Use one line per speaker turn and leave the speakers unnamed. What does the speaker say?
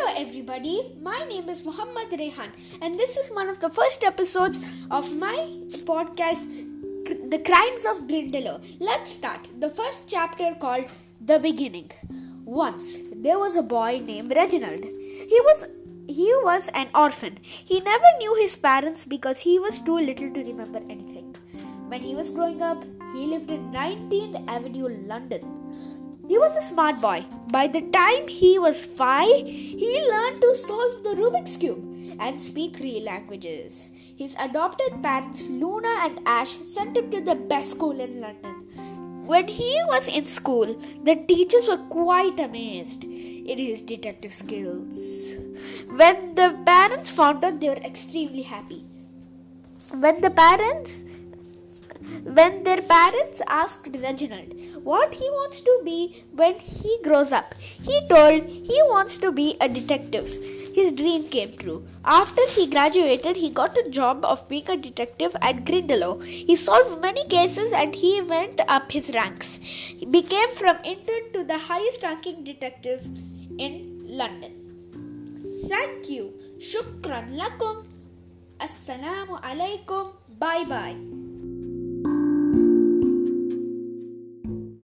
everybody. My name is Muhammad Rehan, and this is one of the first episodes of my podcast, The Crimes of Grindylow. Let's start. The first chapter called The Beginning. Once there was a boy named Reginald. He was he was an orphan. He never knew his parents because he was too little to remember anything. When he was growing up, he lived in 19th Avenue, London. He was a smart boy. By the time he was five, he learned to solve the Rubik's Cube and speak three languages. His adopted parents, Luna and Ash, sent him to the best school in London. When he was in school, the teachers were quite amazed in his detective skills. When the parents found out, they were extremely happy. When the parents when their parents asked Reginald what he wants to be when he grows up, he told he wants to be a detective. His dream came true. After he graduated, he got a job of being a detective at Grindylow. He solved many cases and he went up his ranks. He became from intern to the highest ranking detective in London. Thank you. Shukran lakum. Assalamu alaikum. Bye bye.